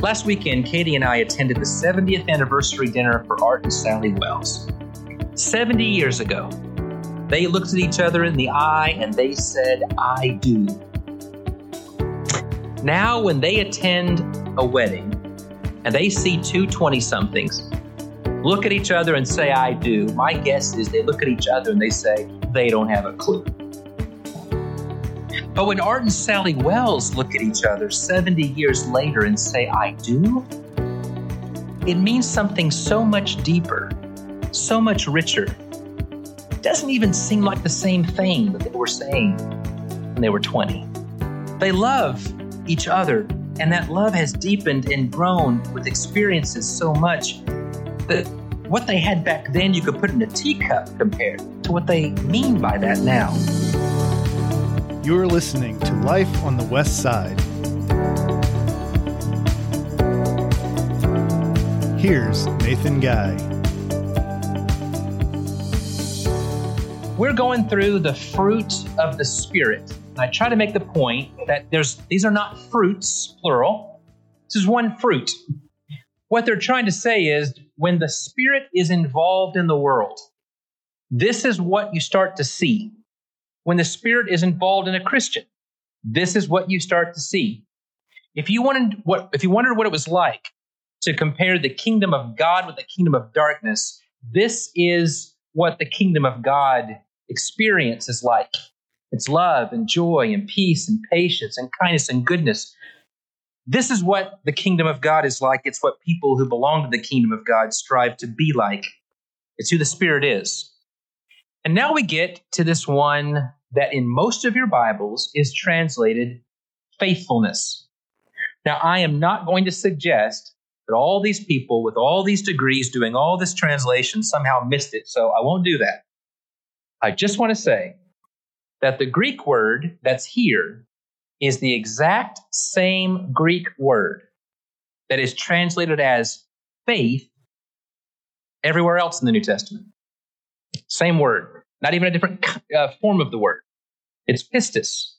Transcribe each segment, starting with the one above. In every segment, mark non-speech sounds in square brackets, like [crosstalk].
Last weekend, Katie and I attended the 70th anniversary dinner for Art and Sally Wells. 70 years ago, they looked at each other in the eye and they said, I do. Now, when they attend a wedding and they see two 20 somethings look at each other and say, I do, my guess is they look at each other and they say, they don't have a clue. Oh, but when Art and Sally Wells look at each other 70 years later and say, I do, it means something so much deeper, so much richer. It doesn't even seem like the same thing that they were saying when they were 20. They love each other, and that love has deepened and grown with experiences so much that what they had back then you could put in a teacup compared to what they mean by that now. You're listening to Life on the West Side. Here's Nathan Guy. We're going through the fruit of the Spirit. I try to make the point that there's these are not fruits, plural. This is one fruit. What they're trying to say is when the Spirit is involved in the world, this is what you start to see when the Spirit is involved in a Christian. This is what you start to see. If you wanted what if you wondered what it was like to compare the kingdom of God with the kingdom of darkness, this is what the kingdom of God experience is like. It's love and joy and peace and patience and kindness and goodness. This is what the kingdom of God is like. It's what people who belong to the kingdom of God strive to be like. It's who the Spirit is. And now we get to this one that in most of your Bibles is translated faithfulness. Now, I am not going to suggest that all these people with all these degrees doing all this translation somehow missed it, so I won't do that. I just want to say that the Greek word that's here is the exact same Greek word that is translated as faith everywhere else in the New Testament. Same word, not even a different uh, form of the word. It's pistis.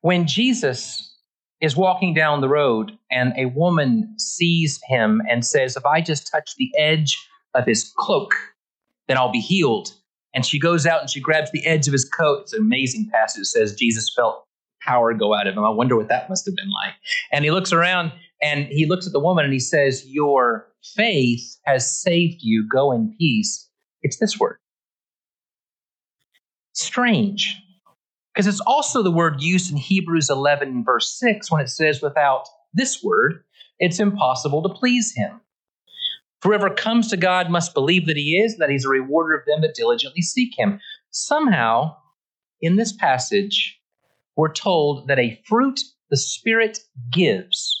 When Jesus is walking down the road and a woman sees him and says, If I just touch the edge of his cloak, then I'll be healed. And she goes out and she grabs the edge of his coat. It's an amazing passage. It says Jesus felt power go out of him. I wonder what that must have been like. And he looks around and he looks at the woman and he says, Your faith has saved you. Go in peace. It's this word. Strange because it's also the word used in Hebrews 11, verse 6, when it says, without this word, it's impossible to please him. Whoever comes to God must believe that he is, and that he's a rewarder of them that diligently seek him. Somehow, in this passage, we're told that a fruit the Spirit gives,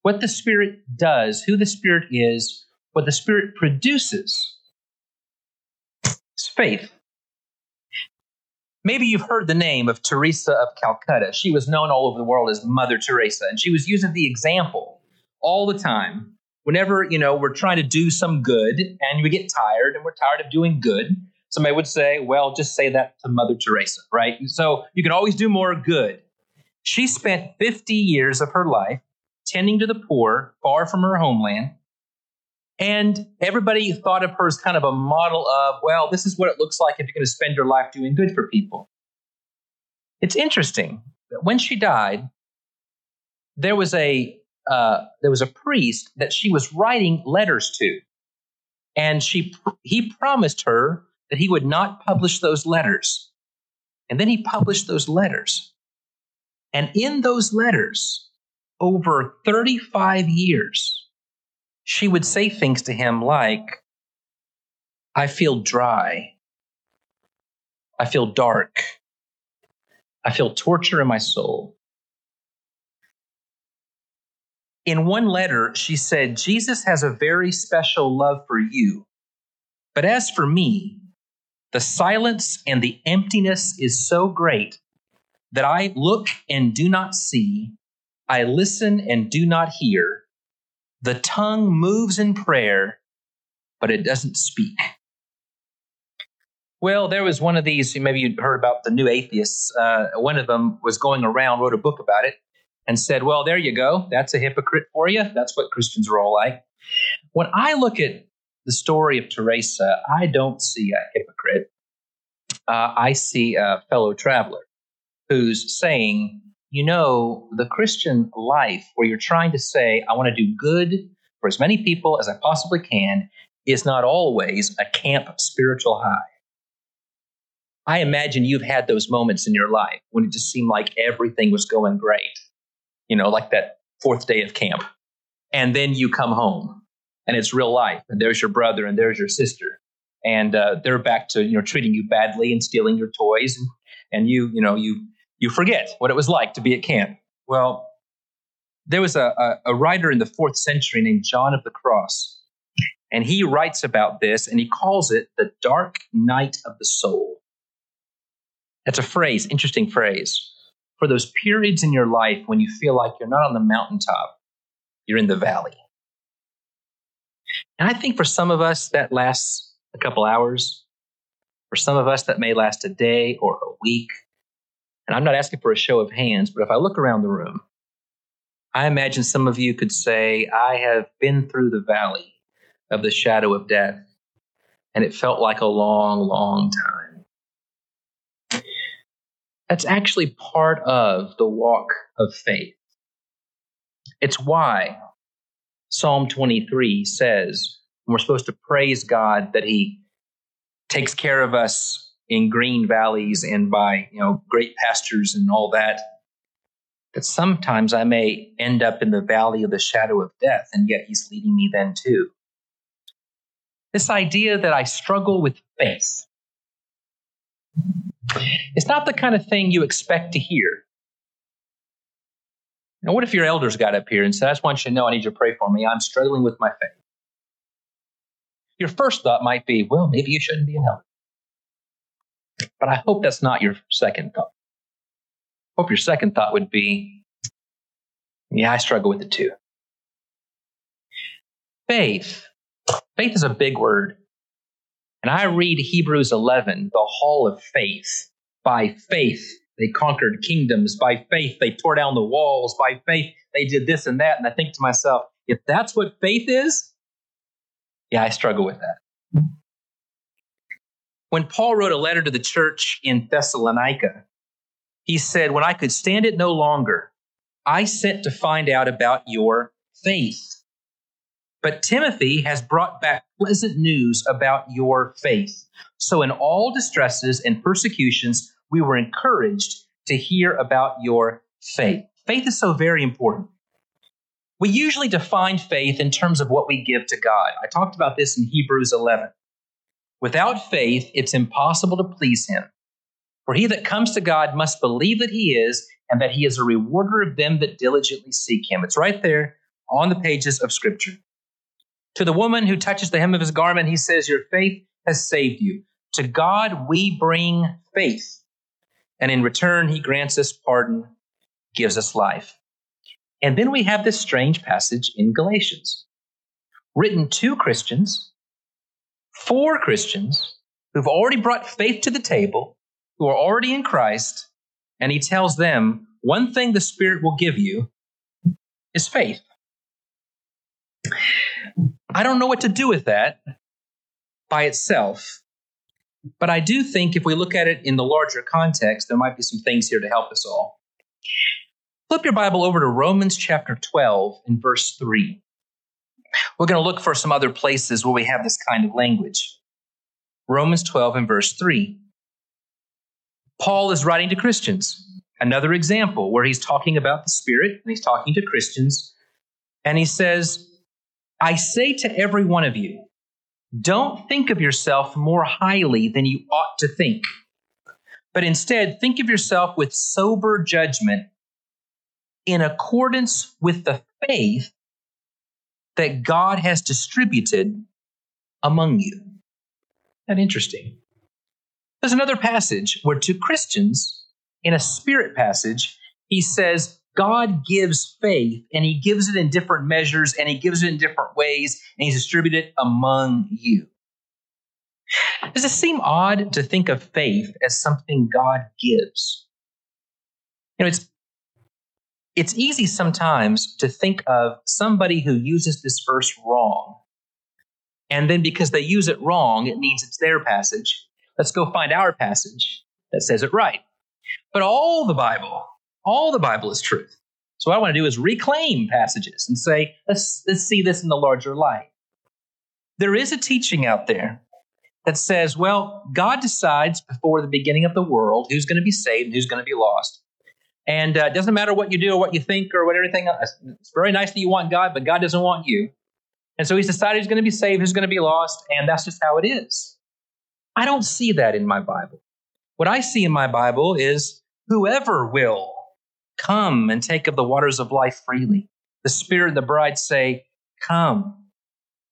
what the Spirit does, who the Spirit is, what the Spirit produces, is faith. Maybe you've heard the name of Teresa of Calcutta. She was known all over the world as Mother Teresa, and she was using the example all the time. Whenever, you know, we're trying to do some good and we get tired and we're tired of doing good, somebody would say, well, just say that to Mother Teresa, right? So you can always do more good. She spent 50 years of her life tending to the poor far from her homeland. And everybody thought of her as kind of a model of, well, this is what it looks like if you're going to spend your life doing good for people. It's interesting that when she died, there was a uh, there was a priest that she was writing letters to, and she he promised her that he would not publish those letters, and then he published those letters, and in those letters, over thirty five years, she would say things to him like, I feel dry. I feel dark. I feel torture in my soul. In one letter, she said, Jesus has a very special love for you. But as for me, the silence and the emptiness is so great that I look and do not see, I listen and do not hear, the tongue moves in prayer, but it doesn't speak. Well, there was one of these, maybe you'd heard about the new atheists. Uh, one of them was going around, wrote a book about it. and said, Well, there you go. That's a hypocrite for you. That's what Christians are all like. When I look at the story of Teresa, I don't see a hypocrite. Uh, I see a fellow traveler who's saying, you know, the Christian life where you're trying to say, I want to do good for as many people as I possibly can, is not always a camp spiritual high. I imagine you've had those moments in your life when it just seemed like everything was going great, you know, like that fourth day of camp. And then you come home and it's real life, and there's your brother and there's your sister. And uh, they're back to you know treating you badly and stealing your toys, and, and you you know you you forget what it was like to be at camp. Well, there was a, a, a writer in the fourth century named John of the Cross, and he writes about this and he calls it the dark night of the soul. That's a phrase, interesting phrase. For those periods in your life when you feel like you're not on the mountaintop, you're in the valley. And I think for some of us, that lasts a couple hours. For some of us, that may last a day or a week. And I'm not asking for a show of hands, but if I look around the room, I imagine some of you could say, I have been through the valley of the shadow of death, and it felt like a long, long time. That's actually part of the walk of faith. It's why Psalm 23 says we're supposed to praise God that He takes care of us in green valleys and by you know great pastures and all that that sometimes I may end up in the valley of the shadow of death, and yet He's leading me then too. This idea that I struggle with faith. It's not the kind of thing you expect to hear. Now, what if your elders got up here and said, I just want you to know I need you to pray for me. I'm struggling with my faith. Your first thought might be, well, maybe you shouldn't be an elder. But I hope that's not your second thought. I hope your second thought would be, yeah, I struggle with it too. Faith. Faith is a big word. And I read Hebrews 11, the hall of faith. By faith, they conquered kingdoms. By faith, they tore down the walls. By faith, they did this and that. And I think to myself, if that's what faith is, yeah, I struggle with that. When Paul wrote a letter to the church in Thessalonica, he said, When I could stand it no longer, I sent to find out about your faith. But Timothy has brought back pleasant news about your faith. So in all distresses and persecutions, we were encouraged to hear about your faith. Faith is so very important. We usually define faith in terms of what we give to God. I talked about this in Hebrews 11. Without faith, it's impossible to please Him. For he that comes to God must believe that He is, and that He is a rewarder of them that diligently seek Him. It's right there on the pages of Scripture. To the woman who touches the hem of His garment, He says, Your faith has saved you. To God we bring faith and in return, he grants us pardon, gives us life. And then we have this strange passage in Galatians, written to Christians, for Christians who've already brought faith to the table, who are already in Christ, and he tells them one thing the Spirit will give you is faith. I don't know what to do with that by itself. But I do think if we look at it in the larger context, there might be some things here to help us all. Flip your Bible over to Romans chapter 12 and verse 3. We're going to look for some other places where we have this kind of language. Romans 12 and verse 3. Paul is writing to Christians. Another example where he's talking about the Spirit and he's talking to Christians. And he says, I say to every one of you, don't think of yourself more highly than you ought to think, but instead think of yourself with sober judgment in accordance with the faith that God has distributed among you. That interesting. There's another passage where to Christians, in a spirit passage, he says, God gives faith and he gives it in different measures and he gives it in different ways and he's distributed it among you. Does it seem odd to think of faith as something God gives? You know, it's it's easy sometimes to think of somebody who uses this verse wrong. And then because they use it wrong, it means it's their passage. Let's go find our passage that says it right. But all the Bible, all the Bible is truth. So what I want to do is reclaim passages and say, let's, let's see this in the larger light. There is a teaching out there that says, well, God decides before the beginning of the world who's going to be saved and who's going to be lost. And uh, it doesn't matter what you do or what you think or what everything else. It's very nice that you want God, but God doesn't want you. And so he's decided he's going to be saved, who's going to be lost, and that's just how it is. I don't see that in my Bible. What I see in my Bible is whoever will come and take of the waters of life freely. The Spirit and the bride say, Come.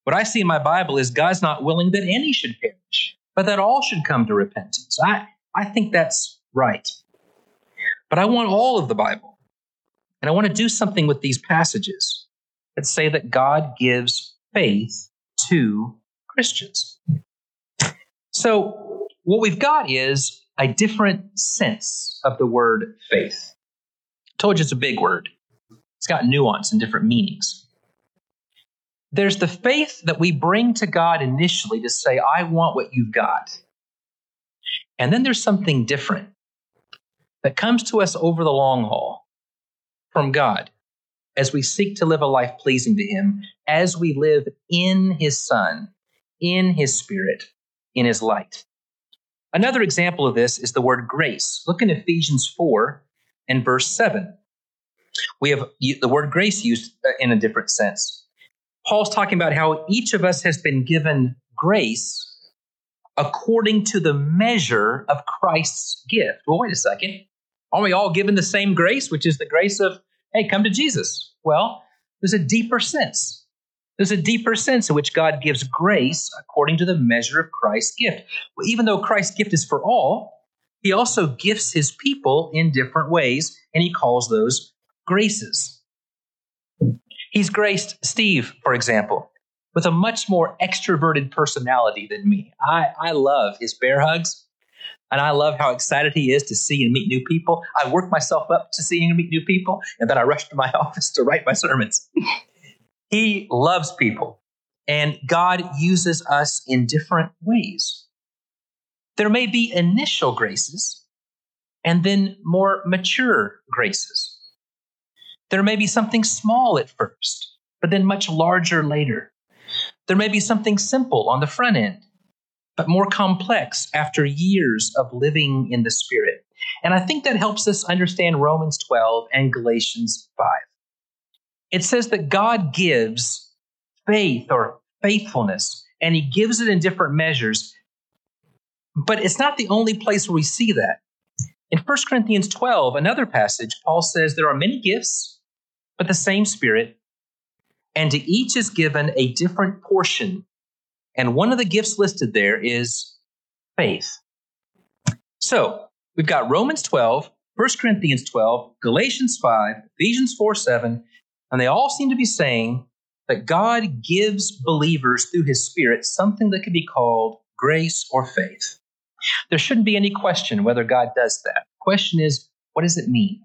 What I see in my Bible is God's not willing that any should perish, but that all should come to repentance. I, I think that's right. But I want all of the Bible. And I want to do something with these passages that say that God gives faith to Christians. So, what we've got is a different sense of the word faith. I told you it's a big word, it's got nuance and different meanings. There's the faith that we bring to God initially to say, I want what you've got. And then there's something different that comes to us over the long haul from God as we seek to live a life pleasing to Him, as we live in His Son, in His Spirit, in His light. Another example of this is the word grace. Look in Ephesians 4 and verse 7. We have the word grace used uh, in a different sense. Paul's talking about how each of us has been given grace according to the measure of Christ's gift. Well, wait a second. Are we all given the same grace, which is the grace of, hey, come to Jesus? Well, there's a deeper sense. There's a deeper sense in which God gives grace according to the measure of Christ's gift. Well, even though Christ's gift is for all, he also gifts his people in different ways, and he calls those graces. He's graced Steve, for example, with a much more extroverted personality than me. I, I love his bear hugs. And I love how excited he is to see and meet new people. I work myself up to seeing and meet new people, and then I rush to my [laughs] office to write my sermons. [laughs] he loves people, and God uses us in different ways. There may be initial graces and then more mature graces. There may be something small at first, but then much larger later. There may be something simple on the front end but more complex after years of living in the Spirit. And I think that helps us understand Romans 12 and Galatians 5. It says that God gives faith or faithfulness, and He gives it in different measures. But it's not the only place where we see that. In 1 Corinthians 12, another passage, Paul says there are many gifts, but the same Spirit, and to each is given a different portion and one of the gifts listed there is faith. So we've got Romans 12, 1 Corinthians 12, Galatians 5, Ephesians 4 7, and they all seem to be saying that God gives believers through his Spirit something that could be called grace or faith. There shouldn't be any question whether God does that. The question is, what does it mean?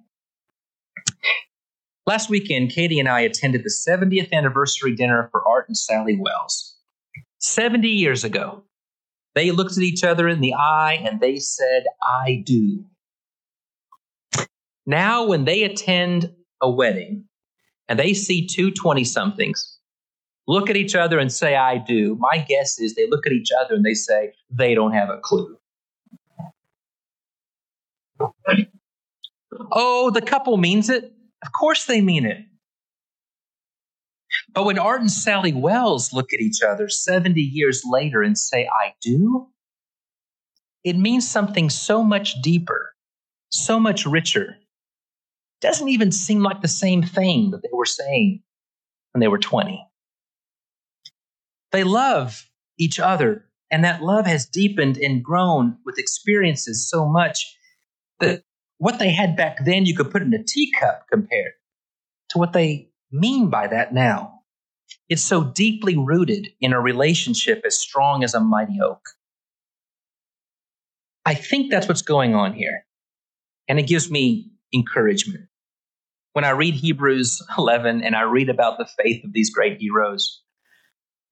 Last weekend, Katie and I attended the 70th anniversary dinner for Art and Sally Wells. 70 years ago, they looked at each other in the eye and they said, I do. Now, when they attend a wedding and they see two 20 somethings look at each other and say, I do, my guess is they look at each other and they say, they don't have a clue. Oh, the couple means it. Of course they mean it. But when Art and Sally Wells look at each other 70 years later and say, I do, it means something so much deeper, so much richer. Doesn't even seem like the same thing that they were saying when they were 20. They love each other, and that love has deepened and grown with experiences so much that what they had back then, you could put in a teacup compared to what they mean by that now? It's so deeply rooted in a relationship as strong as a mighty oak. I think that's what's going on here. And it gives me encouragement. when I read Hebrews 11 and I read about the faith of these great heroes,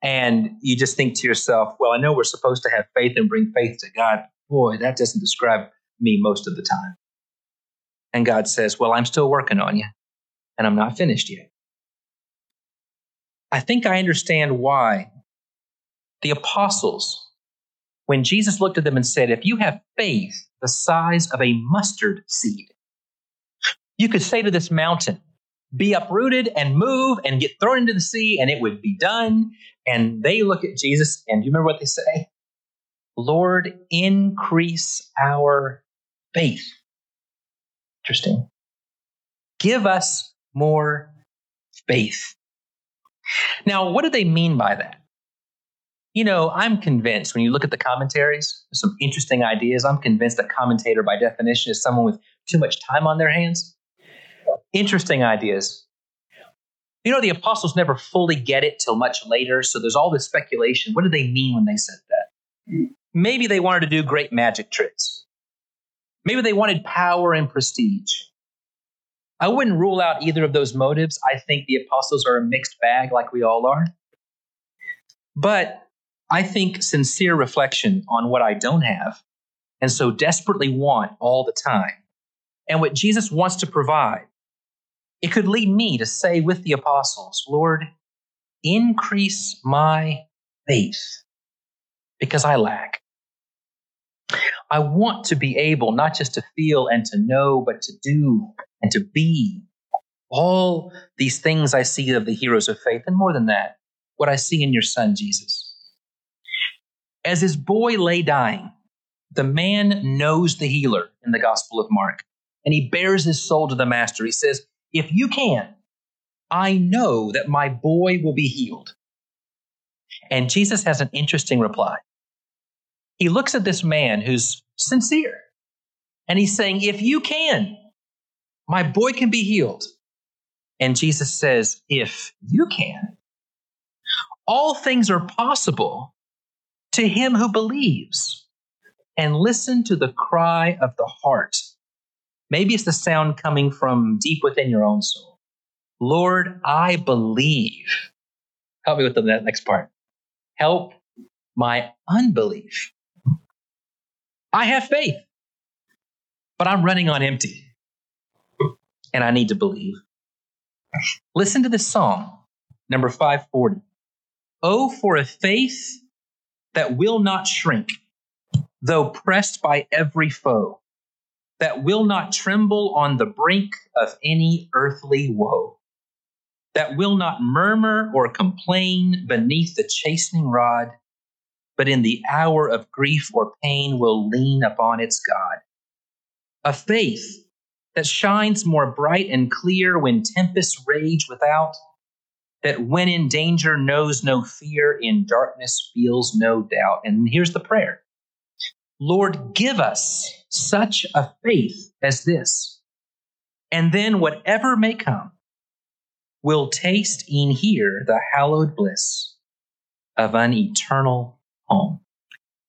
and you just think to yourself, well, I know we're supposed to have faith and bring faith to God. Boy, that doesn't describe me most of the time. And God says, well, I'm still working on you, and I'm not finished yet. I think I understand why the apostles, when Jesus looked at them and said, If you have faith the size of a mustard seed, you could say to this mountain, Be uprooted and move and get thrown into the sea, and it would be done. And they look at Jesus, and do you remember what they say? Lord, increase our faith. Interesting. Give us more faith. Now, what do they mean by that? You know, I'm convinced when you look at the commentaries, some interesting ideas. I'm convinced a commentator, by definition, is someone with too much time on their hands. Interesting ideas. You know, the apostles never fully get it till much later, so there's all this speculation. What do they mean when they said that? Maybe they wanted to do great magic tricks. Maybe they wanted power and prestige. I wouldn't rule out either of those motives. I think the apostles are a mixed bag, like we all are. But I think sincere reflection on what I don't have and so desperately want all the time, and what Jesus wants to provide, it could lead me to say with the apostles, Lord, increase my faith because I lack. I want to be able not just to feel and to know, but to do and to be all these things I see of the heroes of faith, and more than that, what I see in your son, Jesus. As his boy lay dying, the man knows the healer in the Gospel of Mark, and he bears his soul to the master. He says, If you can, I know that my boy will be healed. And Jesus has an interesting reply. He looks at this man who's sincere, and he's saying, If you can, my boy can be healed. And Jesus says, If you can, all things are possible to him who believes. And listen to the cry of the heart. Maybe it's the sound coming from deep within your own soul. Lord, I believe. Help me with the next part. Help my unbelief. I have faith, but I'm running on empty and I need to believe. Listen to this song, number 540. Oh, for a faith that will not shrink, though pressed by every foe, that will not tremble on the brink of any earthly woe, that will not murmur or complain beneath the chastening rod, but in the hour of grief or pain will lean upon its God. A faith that shines more bright and clear when tempests rage without, that when in danger knows no fear, in darkness feels no doubt. And here's the prayer Lord, give us such a faith as this. And then, whatever may come, we'll taste in here the hallowed bliss of an eternal home.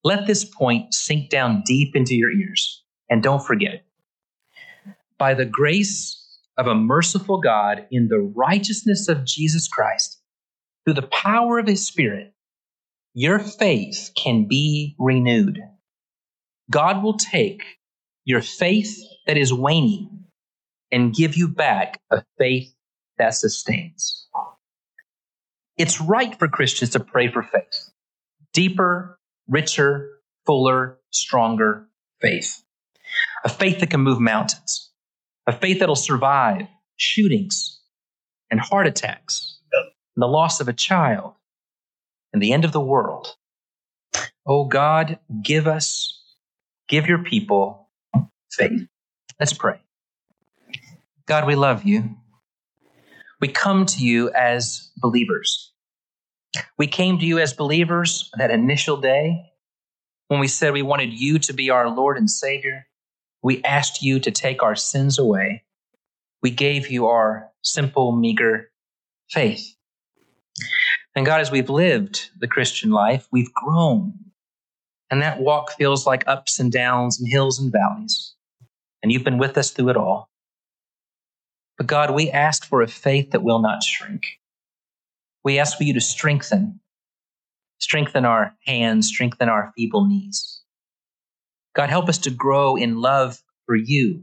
Let this point sink down deep into your ears, and don't forget it by the grace of a merciful God in the righteousness of Jesus Christ, through the power of his Spirit, your faith can be renewed. God will take your faith that is waning and give you back a faith that sustains. It's right for Christians to pray for faith deeper, richer, fuller, stronger faith. A faith that can move mountains a faith that'll survive shootings and heart attacks and the loss of a child and the end of the world. Oh God, give us, give your people faith. Let's pray. God, we love you. We come to you as believers. We came to you as believers that initial day when we said we wanted you to be our Lord and Savior. We asked you to take our sins away. We gave you our simple, meager faith. And God, as we've lived the Christian life, we've grown. And that walk feels like ups and downs and hills and valleys. And you've been with us through it all. But God, we ask for a faith that will not shrink. We ask for you to strengthen, strengthen our hands, strengthen our feeble knees. God, help us to grow in love for you.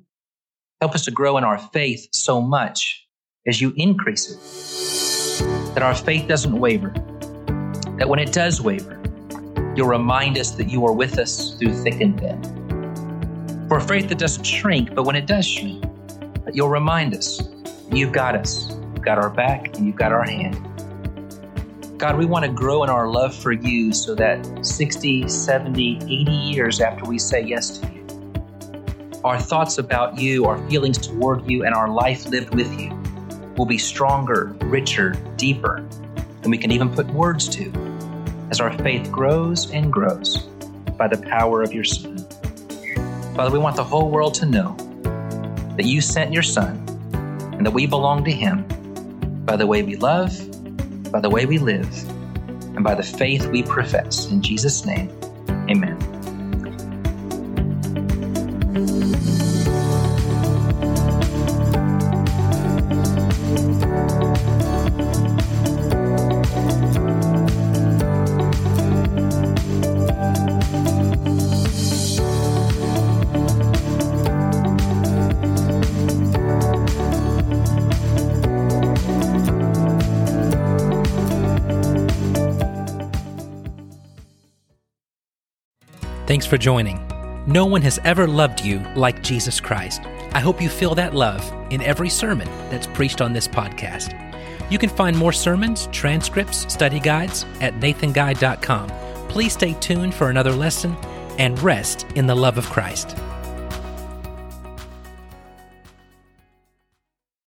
Help us to grow in our faith so much as you increase it, that our faith doesn't waver, that when it does waver, you'll remind us that you are with us through thick and thin. For a faith that doesn't shrink, but when it does shrink, that you'll remind us you've got us, you've got our back, and you've got our hand. God, we want to grow in our love for you so that 60, 70, 80 years after we say yes to you, our thoughts about you, our feelings toward you, and our life lived with you will be stronger, richer, deeper than we can even put words to as our faith grows and grows by the power of your Son. Father, we want the whole world to know that you sent your Son and that we belong to him by the way we love by the way we live, and by the faith we profess. In Jesus' name, amen. Thanks for joining. No one has ever loved you like Jesus Christ. I hope you feel that love in every sermon that's preached on this podcast. You can find more sermons, transcripts, study guides at nathanguy.com. Please stay tuned for another lesson and rest in the love of Christ.